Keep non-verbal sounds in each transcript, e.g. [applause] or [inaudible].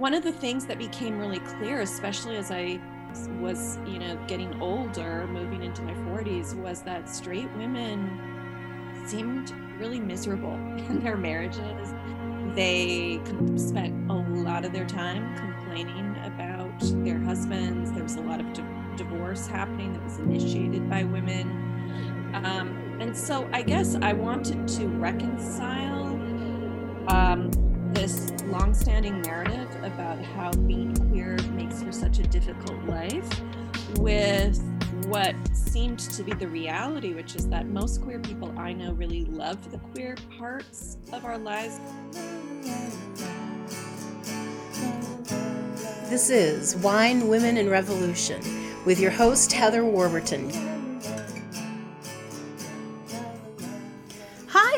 one of the things that became really clear, especially as I was, you know, getting older, moving into my 40s, was that straight women seemed really miserable [laughs] in their marriages. They spent a lot of their time complaining about their husbands. There was a lot of di- divorce happening that was initiated by women. Um, and so I guess I wanted to reconcile um, this longstanding narrative about how being queer makes for such a difficult life with what seemed to be the reality, which is that most queer people I know really love the queer parts of our lives. This is Wine, Women, and Revolution with your host, Heather Warburton.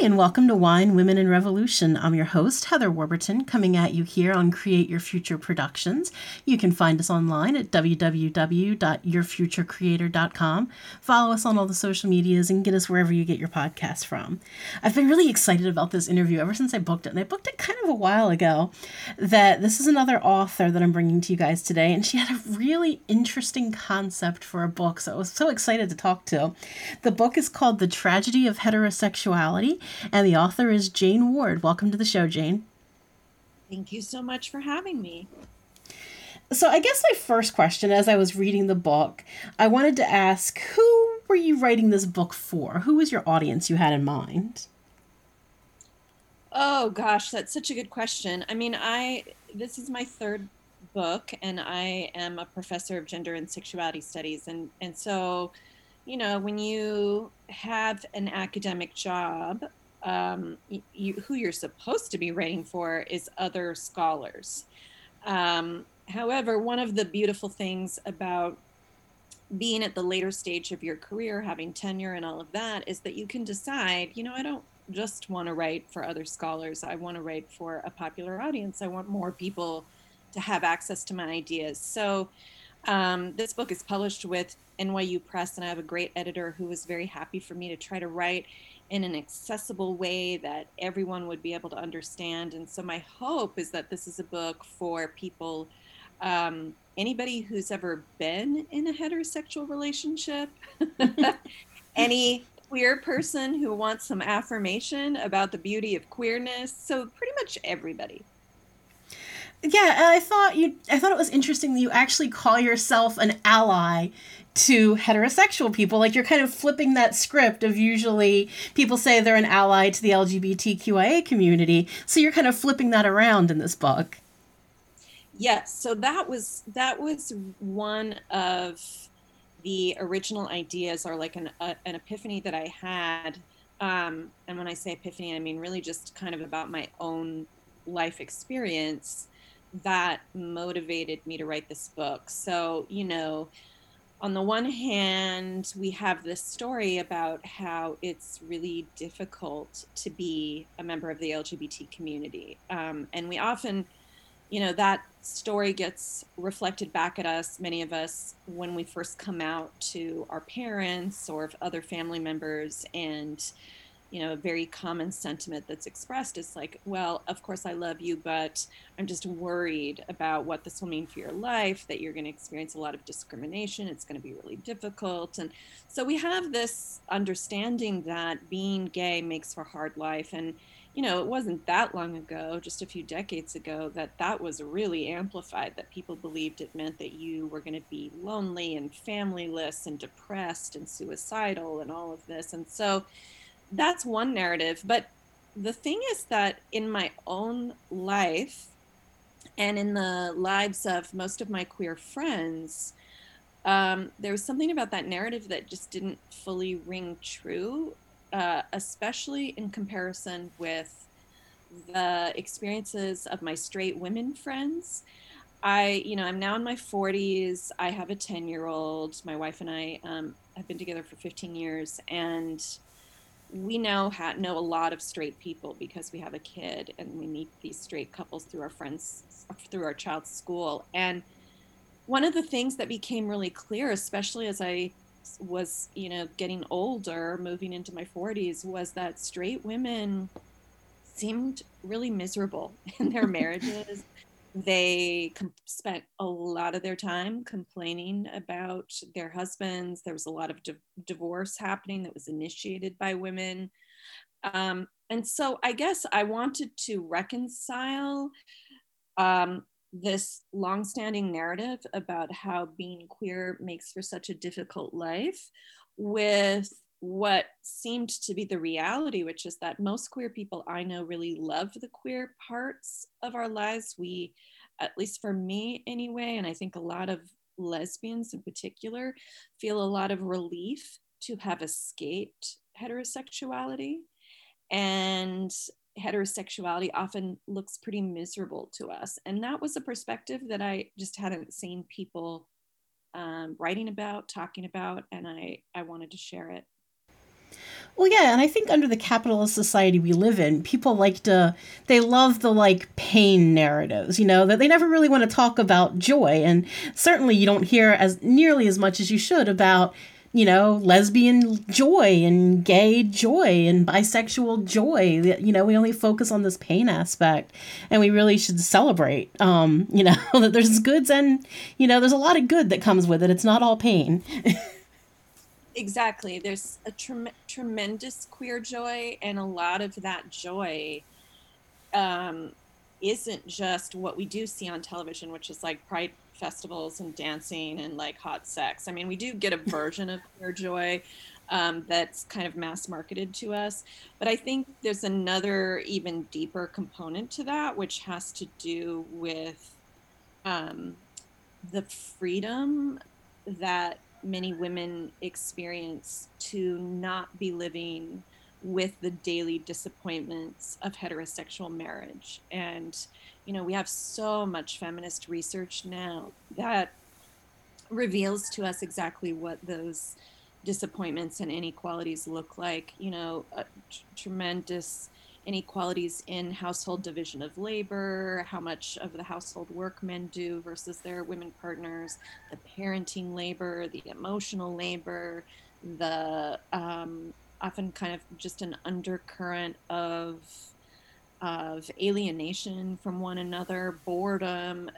And welcome to Wine, Women, and Revolution. I'm your host, Heather Warburton, coming at you here on Create Your Future Productions. You can find us online at www.yourfuturecreator.com. Follow us on all the social medias and get us wherever you get your podcasts from. I've been really excited about this interview ever since I booked it, and I booked it kind of a while ago. That this is another author that I'm bringing to you guys today, and she had a really interesting concept for a book, so I was so excited to talk to. The book is called The Tragedy of Heterosexuality and the author is Jane Ward. Welcome to the show, Jane. Thank you so much for having me. So, I guess my first question as I was reading the book, I wanted to ask who were you writing this book for? Who was your audience you had in mind? Oh gosh, that's such a good question. I mean, I this is my third book and I am a professor of gender and sexuality studies and and so you know, when you have an academic job, um, you, who you're supposed to be writing for is other scholars. Um, however, one of the beautiful things about being at the later stage of your career, having tenure and all of that, is that you can decide, you know, I don't just want to write for other scholars. I want to write for a popular audience. I want more people to have access to my ideas. So, um, this book is published with NYU Press, and I have a great editor who was very happy for me to try to write in an accessible way that everyone would be able to understand. And so, my hope is that this is a book for people, um, anybody who's ever been in a heterosexual relationship, [laughs] any queer person who wants some affirmation about the beauty of queerness. So, pretty much everybody. Yeah, I thought you I thought it was interesting that you actually call yourself an ally to heterosexual people. Like you're kind of flipping that script of usually people say they're an ally to the LGBTQIA community. So you're kind of flipping that around in this book. Yes, so that was that was one of the original ideas are like an uh, an epiphany that I had um, and when I say epiphany, I mean really just kind of about my own life experience that motivated me to write this book. So, you know, on the one hand, we have this story about how it's really difficult to be a member of the LGBT community. Um, and we often, you know, that story gets reflected back at us, many of us, when we first come out to our parents or other family members. And, you know, a very common sentiment that's expressed is like, well, of course I love you, but I'm just worried about what this will mean for your life, that you're going to experience a lot of discrimination. It's going to be really difficult. And so we have this understanding that being gay makes for hard life. And, you know, it wasn't that long ago, just a few decades ago, that that was really amplified, that people believed it meant that you were going to be lonely and familyless and depressed and suicidal and all of this. And so, that's one narrative. But the thing is that in my own life and in the lives of most of my queer friends, um, there was something about that narrative that just didn't fully ring true, uh, especially in comparison with the experiences of my straight women friends. I, you know, I'm now in my 40s. I have a 10 year old. My wife and I um, have been together for 15 years. And we now ha- know a lot of straight people because we have a kid and we meet these straight couples through our friends through our child's school and one of the things that became really clear especially as i was you know getting older moving into my 40s was that straight women seemed really miserable [laughs] in their [laughs] marriages they com- spent a lot of their time complaining about their husbands. There was a lot of di- divorce happening that was initiated by women. Um, and so I guess I wanted to reconcile um, this longstanding narrative about how being queer makes for such a difficult life with what seemed to be the reality, which is that most queer people I know really love the queer parts of our lives. We, at least for me anyway, and I think a lot of lesbians in particular, feel a lot of relief to have escaped heterosexuality. And heterosexuality often looks pretty miserable to us. And that was a perspective that I just hadn't seen people um, writing about, talking about, and I, I wanted to share it. Well, yeah, and I think under the capitalist society we live in, people like to, they love the like pain narratives, you know, that they never really want to talk about joy. And certainly you don't hear as nearly as much as you should about, you know, lesbian joy and gay joy and bisexual joy. You know, we only focus on this pain aspect and we really should celebrate, um, [laughs] you know, that there's goods and, you know, there's a lot of good that comes with it. It's not all pain. exactly there's a trem- tremendous queer joy and a lot of that joy um, isn't just what we do see on television which is like pride festivals and dancing and like hot sex i mean we do get a [laughs] version of queer joy um, that's kind of mass marketed to us but i think there's another even deeper component to that which has to do with um, the freedom that many women experience to not be living with the daily disappointments of heterosexual marriage. And, you know, we have so much feminist research now that reveals to us exactly what those disappointments and inequalities look like. You know, a t- tremendous inequalities in household division of labor, how much of the household work men do versus their women partners, the parenting labor, the emotional labor, the um, often kind of just an undercurrent of of alienation from one another, boredom,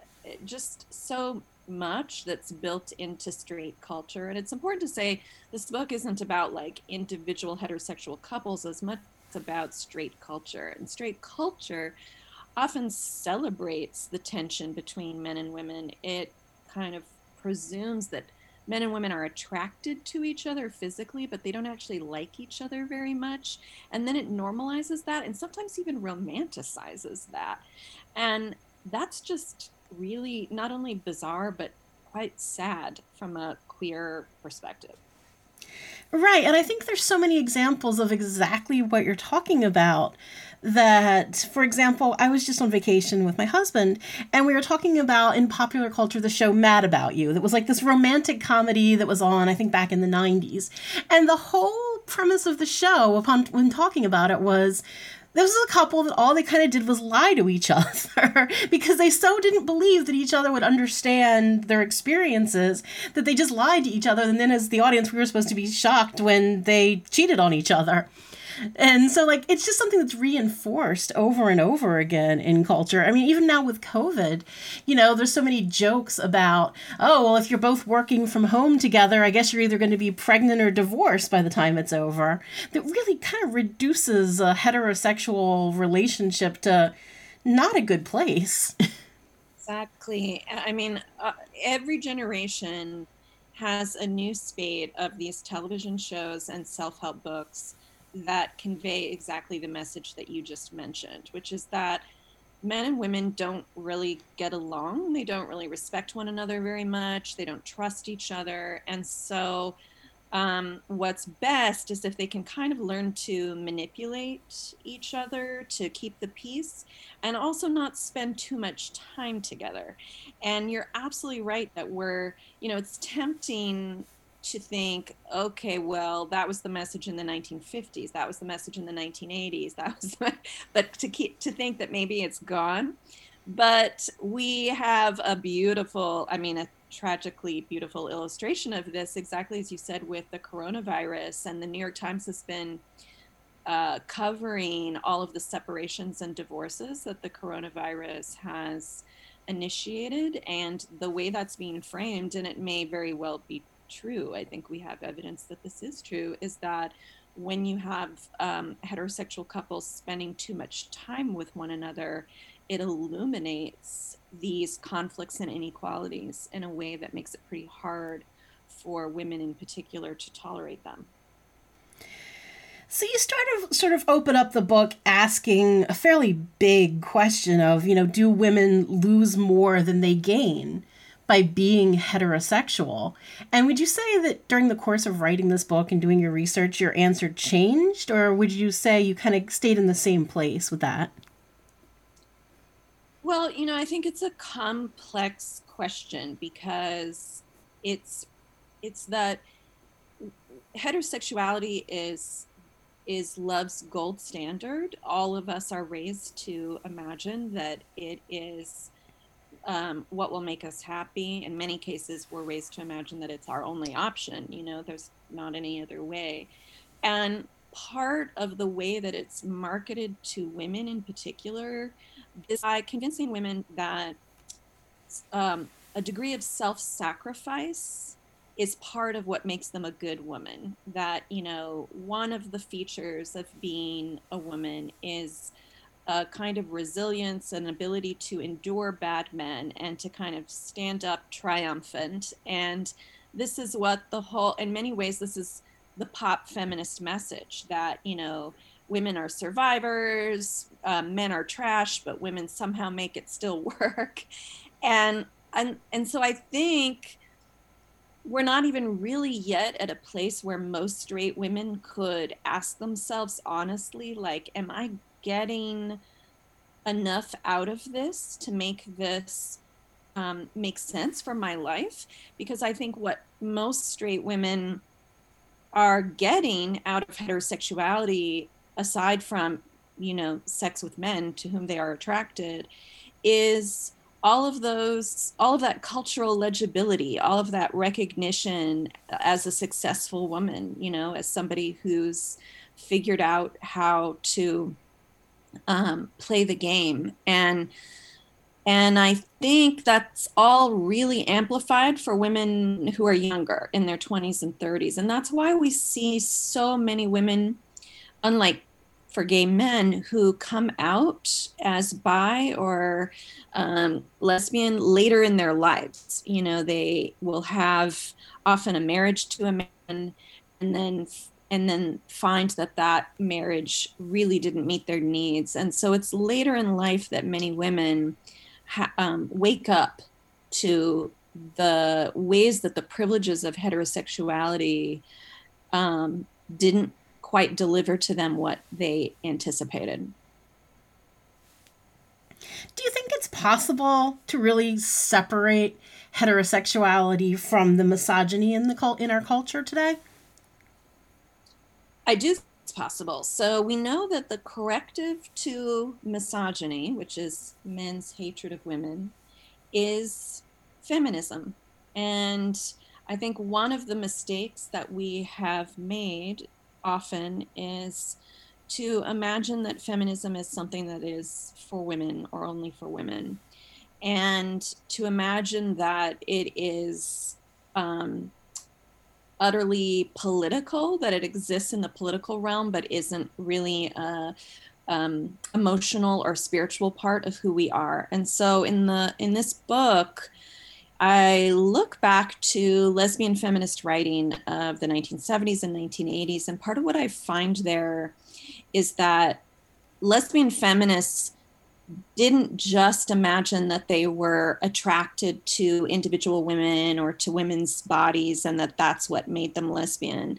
just so much that's built into straight culture. And it's important to say this book isn't about like individual heterosexual couples as much as about straight culture. And straight culture often celebrates the tension between men and women. It kind of presumes that men and women are attracted to each other physically, but they don't actually like each other very much. And then it normalizes that and sometimes even romanticizes that. And that's just really not only bizarre, but quite sad from a queer perspective. Right. And I think there's so many examples of exactly what you're talking about. That, for example, I was just on vacation with my husband, and we were talking about in popular culture the show Mad About You, that was like this romantic comedy that was on, I think, back in the 90s. And the whole premise of the show, upon when talking about it, was this was a couple that all they kind of did was lie to each [laughs] other because they so didn't believe that each other would understand their experiences that they just lied to each other. And then, as the audience, we were supposed to be shocked when they cheated on each other. And so, like, it's just something that's reinforced over and over again in culture. I mean, even now with COVID, you know, there's so many jokes about, oh, well, if you're both working from home together, I guess you're either going to be pregnant or divorced by the time it's over. That really kind of reduces a heterosexual relationship to not a good place. exactly. I mean, uh, every generation has a new spate of these television shows and self help books that convey exactly the message that you just mentioned, which is that men and women don't really get along. They don't really respect one another very much. They don't trust each other. And so, um, what's best is if they can kind of learn to manipulate each other to keep the peace and also not spend too much time together. And you're absolutely right that we're, you know, it's tempting to think, okay, well, that was the message in the 1950s, that was the message in the 1980s, that was, [laughs] but to keep to think that maybe it's gone. But we have a beautiful, I mean, a tragically beautiful illustration of this, exactly as you said, with the coronavirus. And the New York Times has been uh, covering all of the separations and divorces that the coronavirus has initiated and the way that's being framed and it may very well be true. I think we have evidence that this is true is that when you have um, heterosexual couples spending too much time with one another it illuminates these conflicts and inequalities in a way that makes it pretty hard for women in particular to tolerate them. So you start of sort of open up the book asking a fairly big question of, you know, do women lose more than they gain by being heterosexual? And would you say that during the course of writing this book and doing your research, your answer changed, or would you say you kind of stayed in the same place with that? Well, you know, I think it's a complex question because it's it's that heterosexuality is is love's gold standard. All of us are raised to imagine that it is um, what will make us happy. In many cases, we're raised to imagine that it's our only option. You know, there's not any other way. And part of the way that it's marketed to women in particular is by convincing women that um, a degree of self sacrifice is part of what makes them a good woman. That, you know, one of the features of being a woman is a kind of resilience and ability to endure bad men and to kind of stand up triumphant. And this is what the whole, in many ways, this is the pop feminist message that, you know, women are survivors, um, men are trash, but women somehow make it still [laughs] work. And, and, and so I think we're not even really yet at a place where most straight women could ask themselves honestly like am i getting enough out of this to make this um, make sense for my life because i think what most straight women are getting out of heterosexuality aside from you know sex with men to whom they are attracted is all of those all of that cultural legibility all of that recognition as a successful woman you know as somebody who's figured out how to um, play the game and and i think that's all really amplified for women who are younger in their 20s and 30s and that's why we see so many women unlike for gay men who come out as bi or um, lesbian later in their lives. You know, they will have often a marriage to a man and then and then find that that marriage really didn't meet their needs. And so it's later in life that many women ha- um, wake up to the ways that the privileges of heterosexuality um, didn't quite deliver to them what they anticipated. Do you think it's possible to really separate heterosexuality from the misogyny in the cult in our culture today? I do it's possible. So we know that the corrective to misogyny, which is men's hatred of women, is feminism. And I think one of the mistakes that we have made often is to imagine that feminism is something that is for women or only for women, and to imagine that it is um, utterly political, that it exists in the political realm, but isn't really a um, emotional or spiritual part of who we are. And so, in the in this book, I look back to lesbian feminist writing of the 1970s and 1980s, and part of what I find there is that lesbian feminists didn't just imagine that they were attracted to individual women or to women's bodies and that that's what made them lesbian.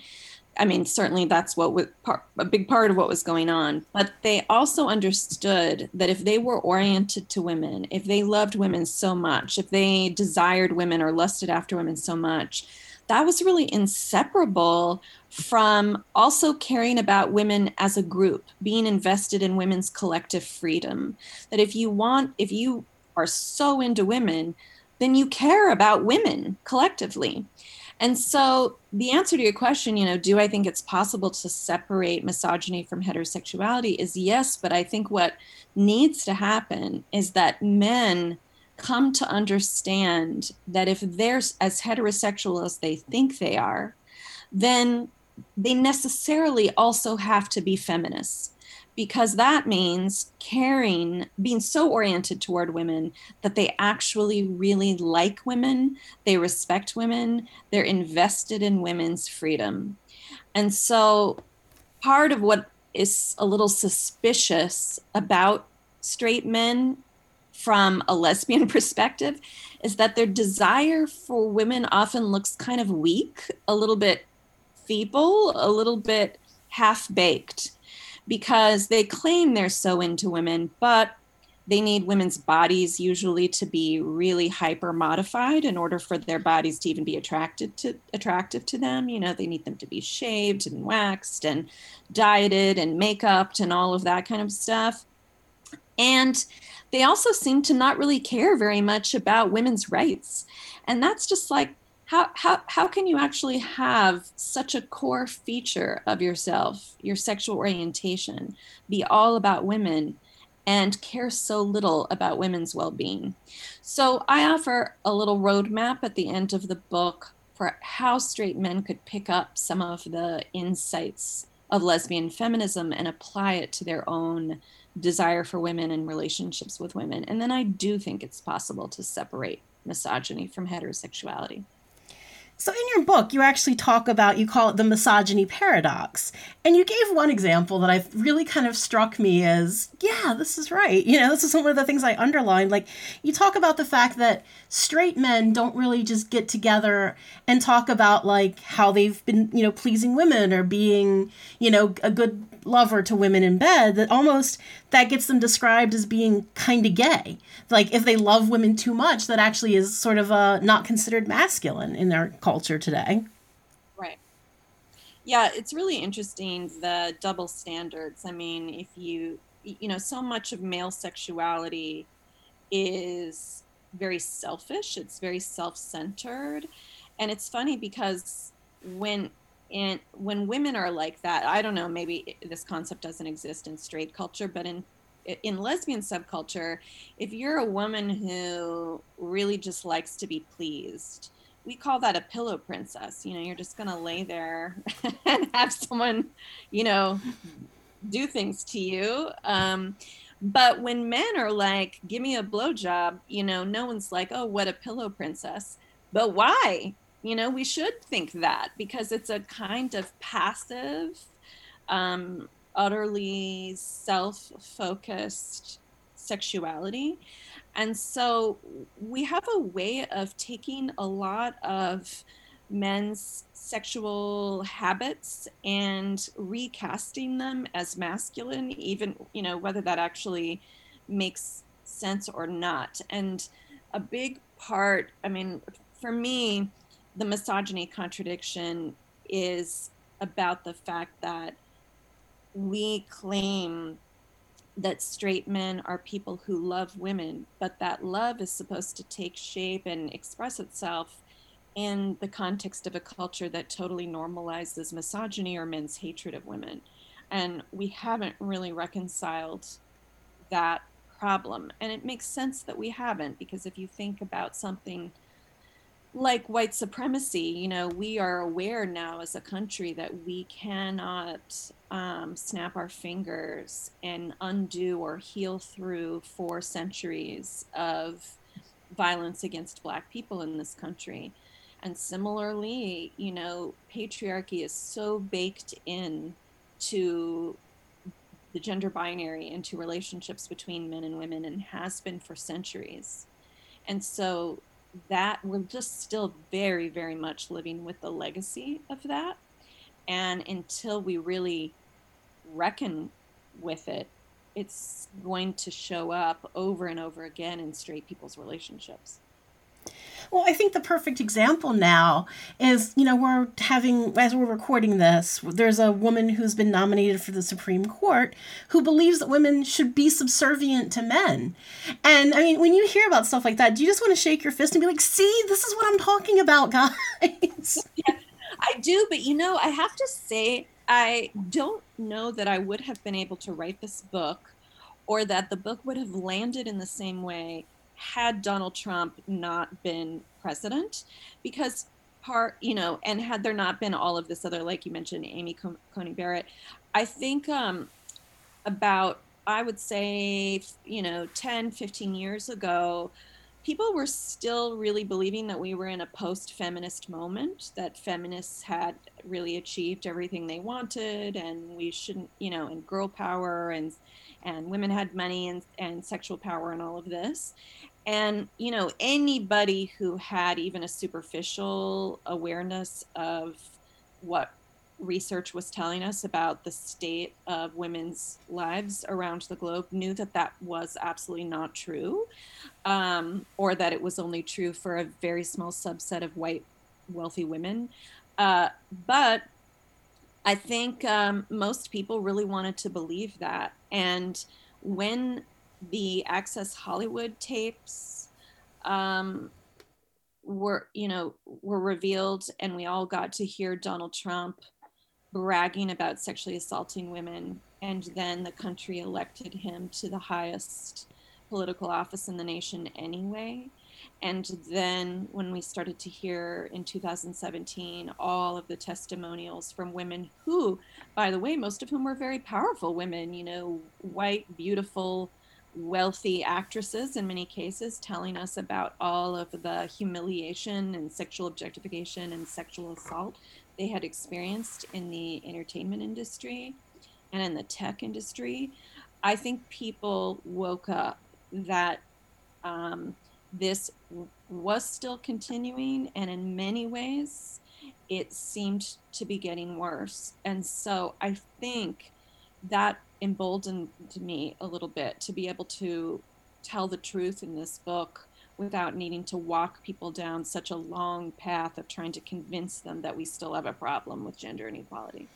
I mean, certainly that's what was part, a big part of what was going on. But they also understood that if they were oriented to women, if they loved women so much, if they desired women or lusted after women so much, that was really inseparable from also caring about women as a group, being invested in women's collective freedom. That if you want, if you are so into women, then you care about women collectively. And so the answer to your question, you know, do I think it's possible to separate misogyny from heterosexuality is yes, but I think what needs to happen is that men come to understand that if they're as heterosexual as they think they are, then they necessarily also have to be feminists because that means caring, being so oriented toward women that they actually really like women, they respect women, they're invested in women's freedom. And so part of what is a little suspicious about straight men from a lesbian [laughs] perspective is that their desire for women often looks kind of weak, a little bit feeble, a little bit half baked, because they claim they're so into women, but they need women's bodies usually to be really hyper modified in order for their bodies to even be attracted to attractive to them. You know they need them to be shaved and waxed and dieted and make-upped and all of that kind of stuff. And they also seem to not really care very much about women's rights and that's just like how, how, how can you actually have such a core feature of yourself, your sexual orientation, be all about women and care so little about women's well being? So, I offer a little roadmap at the end of the book for how straight men could pick up some of the insights of lesbian feminism and apply it to their own desire for women and relationships with women. And then I do think it's possible to separate misogyny from heterosexuality. So, in your book, you actually talk about, you call it the misogyny paradox. And you gave one example that I really kind of struck me as, yeah, this is right. You know, this is one of the things I underlined. Like, you talk about the fact that straight men don't really just get together and talk about, like, how they've been, you know, pleasing women or being, you know, a good lover to women in bed that almost that gets them described as being kind of gay. Like if they love women too much that actually is sort of uh, not considered masculine in our culture today. Right. Yeah it's really interesting the double standards. I mean if you you know so much of male sexuality is very selfish it's very self-centered. And it's funny because when and when women are like that i don't know maybe this concept doesn't exist in straight culture but in in lesbian subculture if you're a woman who really just likes to be pleased we call that a pillow princess. You know you're just going to lay there [laughs] and have someone you know do things to you. Um, but when men are like give me a blowjob you know no one's like oh what a pillow princess. But why you know we should think that because it's a kind of passive um, utterly self-focused sexuality. And so we have a way of taking a lot of men's sexual habits and recasting them as masculine even you know whether that actually makes sense or not. And a big part i mean for me the misogyny contradiction is about the fact that we claim that straight men are people who love women, but that love is supposed to take shape and express itself in the context of a culture that totally normalizes misogyny or men's hatred of women. And we haven't really reconciled that problem. And it makes sense that we haven't, because if you think about something like white supremacy, you know, we are aware now as a country that we cannot um, snap our fingers and undo or heal through four centuries of violence against Black people in this country. And similarly, you know, patriarchy is so baked in to the gender binary and to relationships between men and women and has been for centuries. And so that we're just still very, very much living with the legacy of that. And until we really reckon with it, it's going to show up over and over again in straight people's relationships. Well, I think the perfect example now is, you know, we're having, as we're recording this, there's a woman who's been nominated for the Supreme Court who believes that women should be subservient to men. And I mean, when you hear about stuff like that, do you just want to shake your fist and be like, see, this is what I'm talking about, [laughs] guys? Yeah, I do, but you know, I have to say, I don't know that I would have been able to write this book or that the book would have landed in the same way had Donald Trump not been president, because part, you know, and had there not been all of this other, like you mentioned, Amy Coney Barrett, I think um, about, I would say, you know, 10, 15 years ago, people were still really believing that we were in a post feminist moment, that feminists had really achieved everything they wanted, and we shouldn't, you know, and girl power and and women had money and, and sexual power and all of this. And, you know, anybody who had even a superficial awareness of what research was telling us about the state of women's lives around the globe knew that that was absolutely not true, um, or that it was only true for a very small subset of white wealthy women. Uh, but I think um, most people really wanted to believe that. And when the Access Hollywood tapes um, were, you know, were revealed, and we all got to hear Donald Trump bragging about sexually assaulting women, and then the country elected him to the highest political office in the nation anyway. And then when we started to hear in 2017 all of the testimonials from women who, by the way, most of whom were very powerful women, you know, white, beautiful, wealthy actresses in many cases telling us about all of the humiliation and sexual objectification and sexual assault they had experienced in the entertainment industry and in the tech industry, I think people woke up that um, this was still continuing, and in many ways, it seemed to be getting worse. And so I think that emboldened me a little bit to be able to tell the truth in this book without needing to walk people down such a long path of trying to convince them that we still have a problem with gender inequality.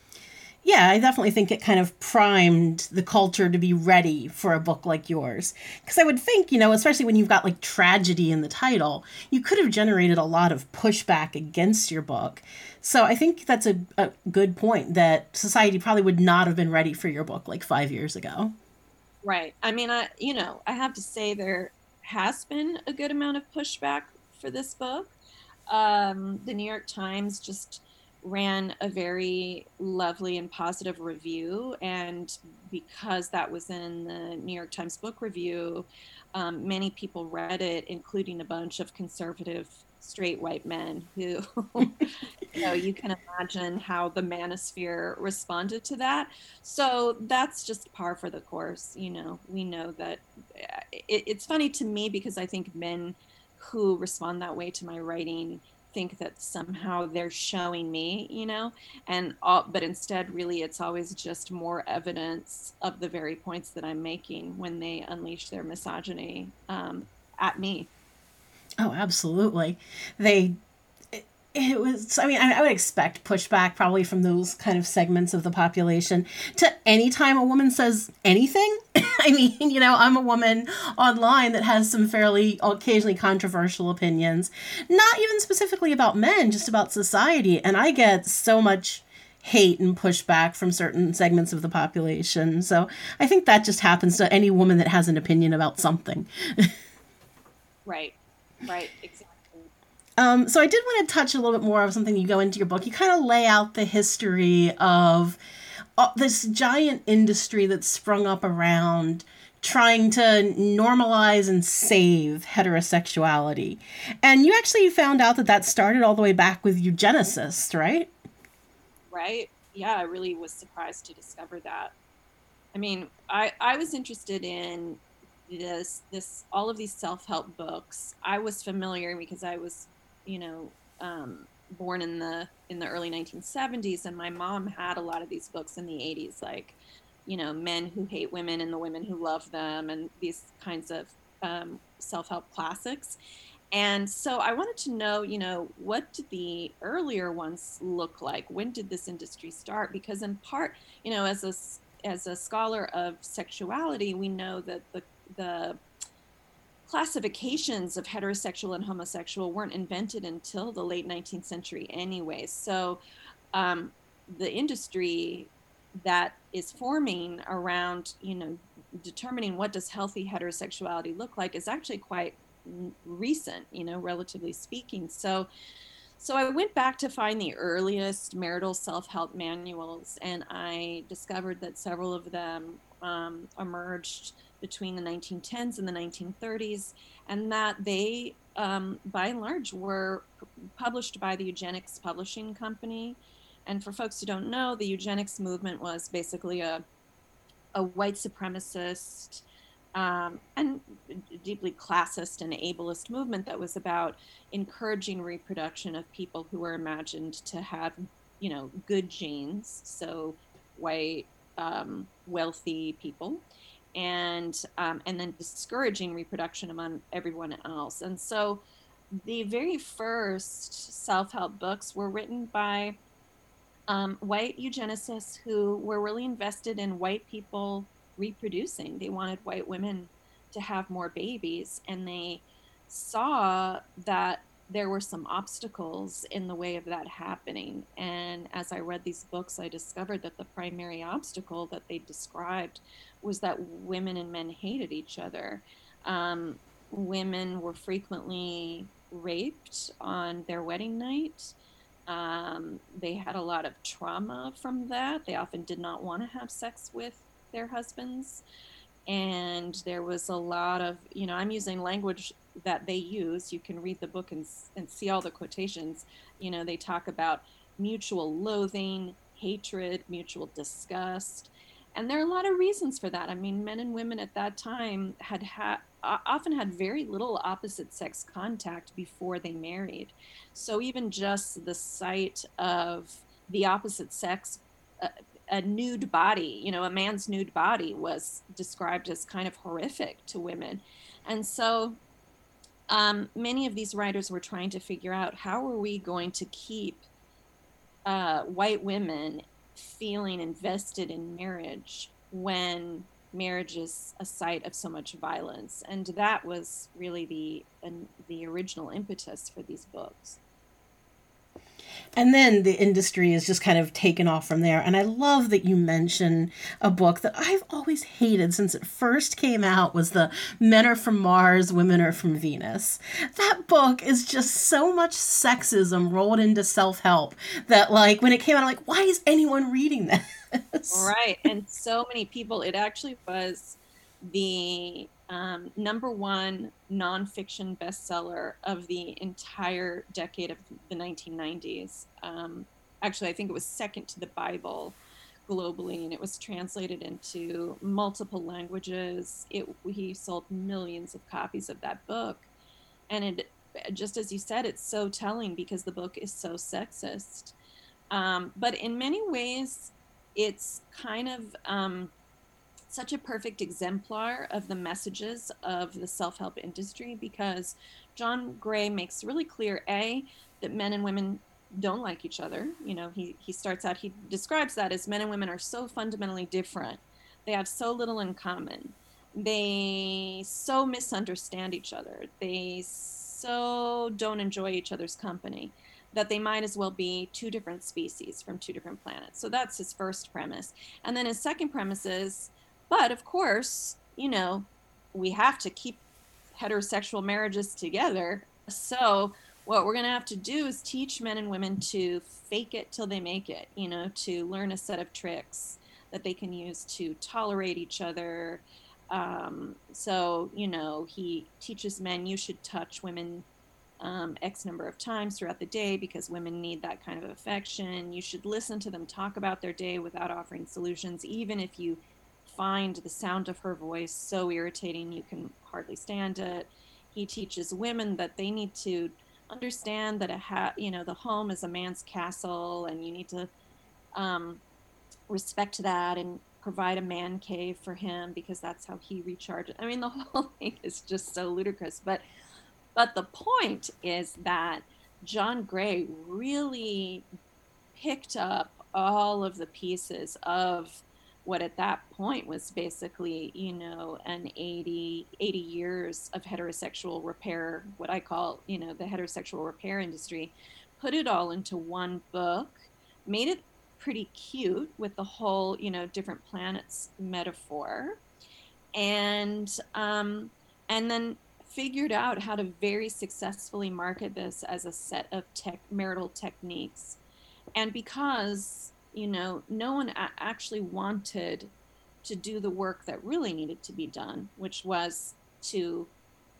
Yeah, I definitely think it kind of primed the culture to be ready for a book like yours. Because I would think, you know, especially when you've got like tragedy in the title, you could have generated a lot of pushback against your book. So I think that's a, a good point that society probably would not have been ready for your book like five years ago. Right. I mean, I, you know, I have to say there has been a good amount of pushback for this book. Um, the New York Times just ran a very lovely and positive review. And because that was in the New York Times Book Review, um, many people read it, including a bunch of conservative straight white men who, [laughs] you know, you can imagine how the manosphere responded to that. So that's just par for the course. You know, we know that it, it's funny to me because I think men who respond that way to my writing think that somehow they're showing me, you know, and all, but instead, really, it's always just more evidence of the very points that I'm making when they unleash their misogyny um, at me. Oh, absolutely. They it was i mean I, would expect pushback probably from those kind of segments of the population. To anytime a woman says anything [laughs] i mean you know i'm a woman online that has some fairly occasionally controversial opinions not even specifically about men just about society. And i get so much hate and pushback from certain segments of the population. So i think that just happens to any woman that has an opinion about something. [laughs] Right. Right. Exactly um, so I did want to touch a little bit more of something you go into your book. You kind of lay out the history of uh, this giant industry that's sprung up around trying to normalize and save heterosexuality. And you actually found out that that started all the way back with eugenicists, right? Right. Yeah, I really was surprised to discover that. I mean, I, I was interested in this this all of these self-help books. I was familiar because I was you know, um, born in the in the early 1970s, and my mom had a lot of these books in the 80s, like, you know, Men Who Hate Women and the Women Who Love Them, and these kinds of um, self-help classics. And so I wanted to know, you know, what did the earlier ones look like? When did this industry start? Because in part, you know, as a as a scholar of sexuality, we know that the the classifications of heterosexual and homosexual weren't invented until the late 19th century anyway so um, the industry that is forming around you know determining what does healthy heterosexuality look like is actually quite recent, you know, relatively speaking. So, so I went back to find the earliest marital self-help manuals, and I discovered that several of them um, emerged between the 1910s and the 1930s, and that they, um, by and large, were published by the Eugenics Publishing Company. And for folks who don't know, the eugenics movement was basically a a white supremacist um, and deeply classist and ableist movement that was about encouraging reproduction of people who were imagined to have, you know, good genes, so white, um, wealthy people, and um, and then discouraging reproduction among everyone else. And so, the very first self-help books were written by um, white eugenicists who were really invested in white people reproducing. They wanted white women to have more babies, and they saw that there were some obstacles in the way of that happening. And as I read these books, I discovered that the primary obstacle that they described was that women and men hated each other. Um, women were frequently raped on their wedding night. Um, they had a lot of trauma from that. They often did not want to have sex with their husbands. And there was a lot of, you know, I'm using language that they use. You can read the book and, and see all the quotations. You know, they talk about mutual loathing, hatred, mutual disgust. And there are a lot of reasons for that. I mean, men and women at that time had had often had very little opposite sex contact before they married. So even just the sight of the opposite sex, a nude body, you know, a man's nude body was described as kind of horrific to women. And so um, many of these writers were trying to figure out how are we going to keep uh, white women feeling invested in marriage when marriage is a site of so much violence? And that was really the the original impetus for these books and then the industry is just kind of taken off from there. And I love that you mention a book that I've always hated since it first came out was the Men Are From Mars, Women Are From Venus. That book is just so much sexism rolled into self-help that like when it came out, I'm like, why is anyone reading this? Right. And so many people, it actually was the um, number one nonfiction bestseller of the entire decade of the 1990s. Um, actually, I think it was second to the Bible globally, and it was translated into multiple languages. It he sold millions of copies of that book, and it just as you said, it's so telling because the book is so sexist. Um, but in many ways, it's kind of um, such a perfect exemplar of the messages of the self-help industry because John Gray makes really clear a that men and women don't like each other. You know, he he starts out he describes that as men and women are so fundamentally different. They have so little in common. They so misunderstand each other. They so don't enjoy each other's company that they might as well be two different species from two different planets. So that's his first premise. And then his second premise is but of course, you know, we have to keep heterosexual marriages together. So what we're going to have to do is teach men and women to fake it till they make it, you know, to learn a set of tricks that they can use to tolerate each other. Um, so, you know, he teaches men you should touch women um, X number of times throughout the day because women need that kind of affection. You should listen to them talk about their day without offering solutions, even if you find the sound of her voice so irritating you can hardly stand it. He teaches women that they need to understand that a ha- you know the home is a man's castle and you need to um, respect that and provide a man cave for him because that's how he recharges. I mean the [laughs] whole thing is just so ludicrous, but but the point is that John Gray really picked up all of the pieces of what at that point was basically, you know, an 80, 80 years of heterosexual repair, what I call, you know, the heterosexual repair industry, put it all into one book, made it pretty cute with the whole, you know, different planets metaphor. And, um, and then figured out how to very successfully market this as a set of tech, marital techniques. And because, you know, no one actually wanted to do the work that really needed to be done, which was to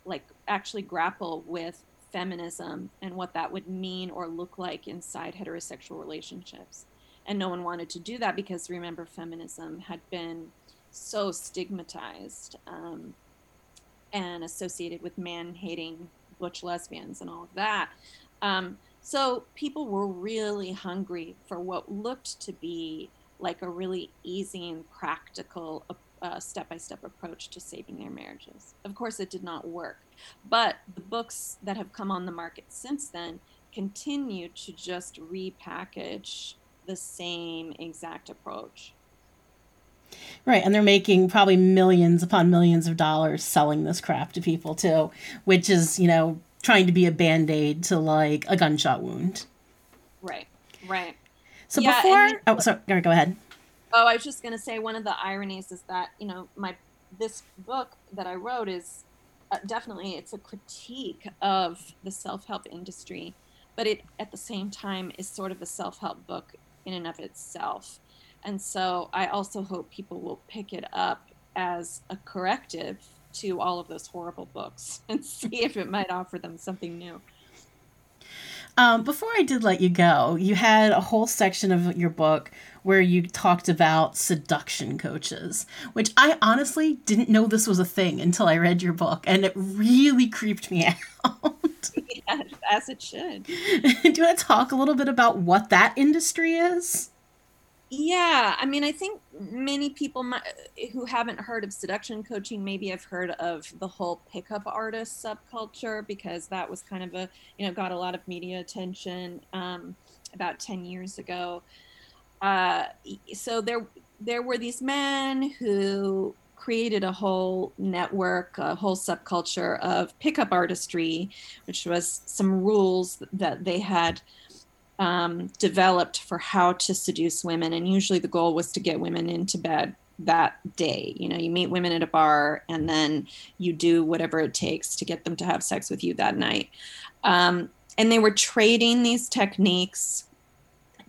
like actually grapple with feminism and what that would mean or look like inside heterosexual relationships. And no one wanted to do that because remember, feminism had been so stigmatized. Um, and associated with man hating butch lesbians and all of that. Um, so people were really hungry for what looked to be like a really easy and practical step by step approach to saving their marriages. Of course, it did not work. But the books that have come on the market since then continue to just repackage the same exact approach. Right, and they're making probably millions upon millions of dollars selling this crap to people too, which is, you know, trying to be a band-aid to like a gunshot wound. Right. Right. So yeah, before oh sorry, go ahead. Oh, I was just going to say one of the ironies is that, you know, my this book that I wrote is uh, definitely it's a critique of the self-help industry, but it at the same time is sort of a self-help book in and of itself and so I also hope people will pick it up as a corrective to all of those horrible books [laughs] and see if it might offer them something new. Um, before I did let you go, you had a whole section of your book where you talked about seduction coaches, which I honestly didn't know this was a thing until I read your book, and it really creeped me [laughs] out. yeah, as it should. [laughs] Do you want to talk a little bit about what that industry is? Yeah, I mean, I think many people who haven't heard of seduction coaching maybe have heard of the whole pickup artist subculture because that was kind of a, you know, got a lot of media attention um, about 10 years ago. Uh, so there, there were these men who created a whole network, a whole subculture of pickup artistry, which was some rules that they had um, developed for how to seduce women. And usually the goal was to get women into bed that day. You know, you meet women at a bar and then you do whatever it takes to get them to have sex with you that night. Um, and they were trading these techniques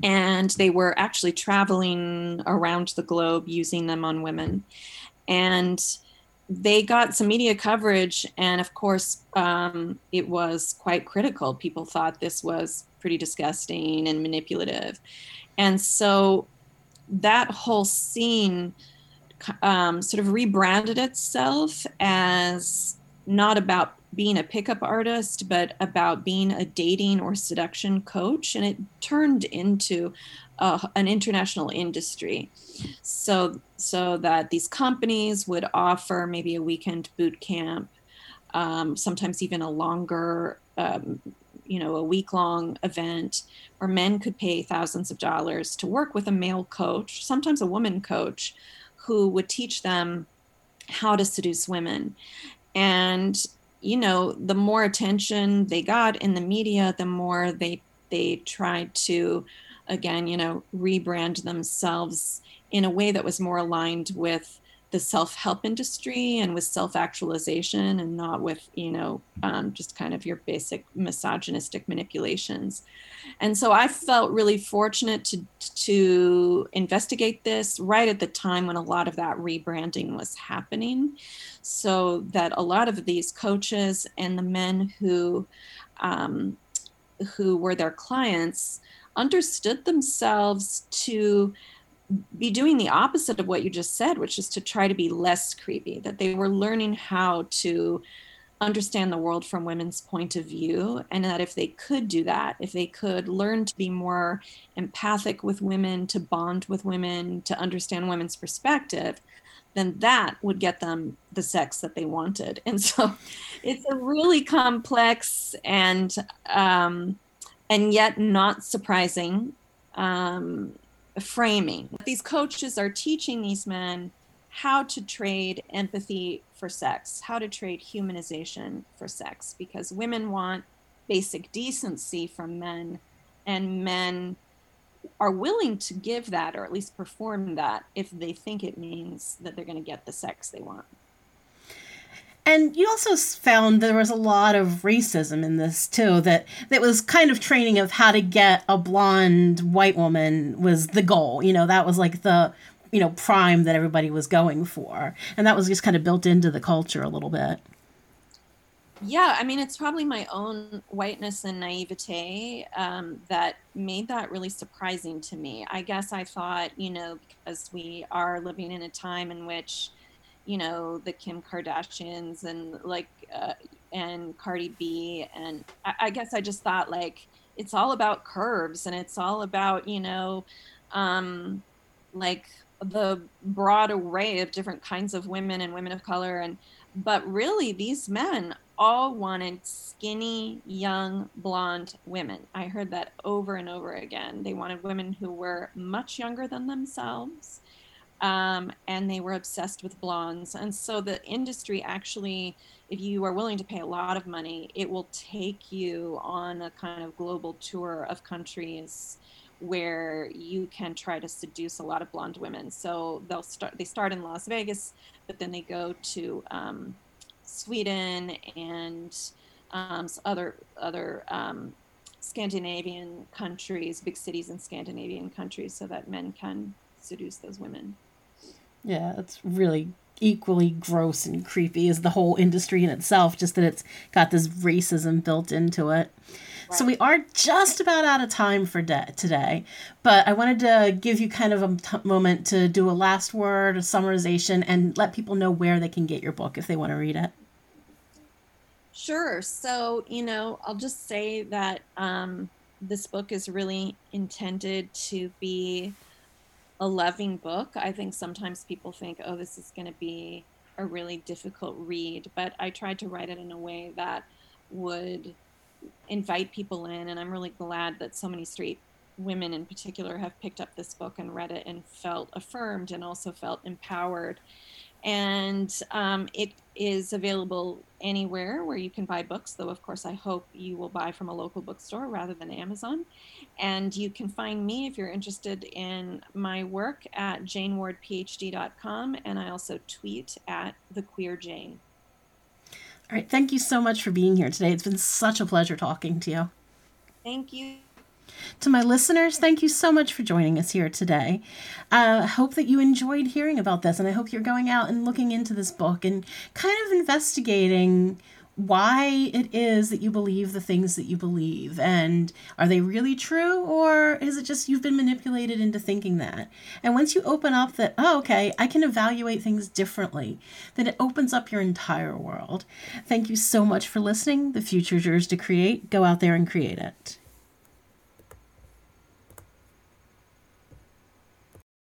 and they were actually traveling around the globe using them on women. And they got some media coverage, and of course, um, it was quite critical. People thought this was pretty disgusting and manipulative. And so that whole scene um, sort of rebranded itself as not about being a pickup artist, but about being a dating or seduction coach. And it turned into uh, an international industry. So, so that these companies would offer maybe a weekend boot camp, um, sometimes even a longer um, you know a week long event where men could pay thousands of dollars to work with a male coach sometimes a woman coach who would teach them how to seduce women. And you know the more attention they got in the media the more they they tried to again you know rebrand themselves in a way that was more aligned with the self-help industry and with self-actualization and not with you know um, just kind of your basic misogynistic manipulations. And so i felt really fortunate to to investigate this right at the time when a lot of that rebranding was happening. So that a lot of these coaches and the men who um, who were their clients understood themselves to be doing the opposite of what you just said, which is to try to be less creepy, that they were learning how to understand the world from women's point of view. And that if they could do that, if they could learn to be more empathic with women, to bond with women, to understand women's perspective, then that would get them the sex that they wanted. And so [laughs] it's a really complex and, um, and yet not surprising um, framing. These coaches are teaching these men how to trade empathy for sex, how to trade humanization for sex, because women want basic decency from men, and men are willing to give that or at least perform that if they think it means that they're going to get the sex they want. And you also found there was a lot of racism in this too. That that was kind of training of how to get a blonde white woman was the goal. You know, that was like the you know prime that everybody was going for, and that was just kind of built into the culture a little bit. Yeah, I mean, it's probably my own whiteness and naivete um, that made that really surprising to me. I guess I thought, you know, because we are living in a time in which you know the Kim Kardashians and like uh, and Cardi B and I, I, guess I just thought like it's all about curves and it's all about you know um, like the broad array of different kinds of women and women of color and but really these men all wanted skinny young blonde women. I heard that over and over again. They wanted women who were much younger than themselves um, and they were obsessed with blondes. And so the industry actually, if you are willing to pay a lot of money, it will take you on a kind of global tour of countries where you can try to seduce a lot of blonde women. So they'll start. They start in Las Vegas, but then they go to um, Sweden and um, other other um, Scandinavian countries, big cities in Scandinavian countries, so that men can seduce those women. Yeah, it's really equally gross and creepy as the whole industry in itself, just that it's got this racism built into it. Right. So we are just about out of time for de- today, but I wanted to give you kind of a t- moment to do a last word, a summarization, and let people know where they can get your book if they want to read it. Sure. So, you know, I'll just say that um, this book is really intended to be a loving book. I think sometimes people think, oh, this is going to be a really difficult read, but I tried to write it in a way that would invite people in. And I'm really glad that so many straight women in particular have picked up this book and read it and felt affirmed and also felt empowered. And um, it is available anywhere where you can buy books though of course i hope you will buy from a local bookstore rather than amazon. And you can find me if you're interested in my work at janewardphd.com and i also tweet at the queer jane. All right thank you so much for being here today. It's been such a pleasure talking to you. Thank you to my listeners, thank you so much for joining us here today. I uh, hope that you enjoyed hearing about this, and I hope you're going out and looking into this book and kind of investigating why it is that you believe the things that you believe and are they really true or is it just you've been manipulated into thinking that? And once you open up that oh okay i can evaluate things differently then it opens up your entire world. Thank you so much for listening. The future is yours to create. Go out there and create it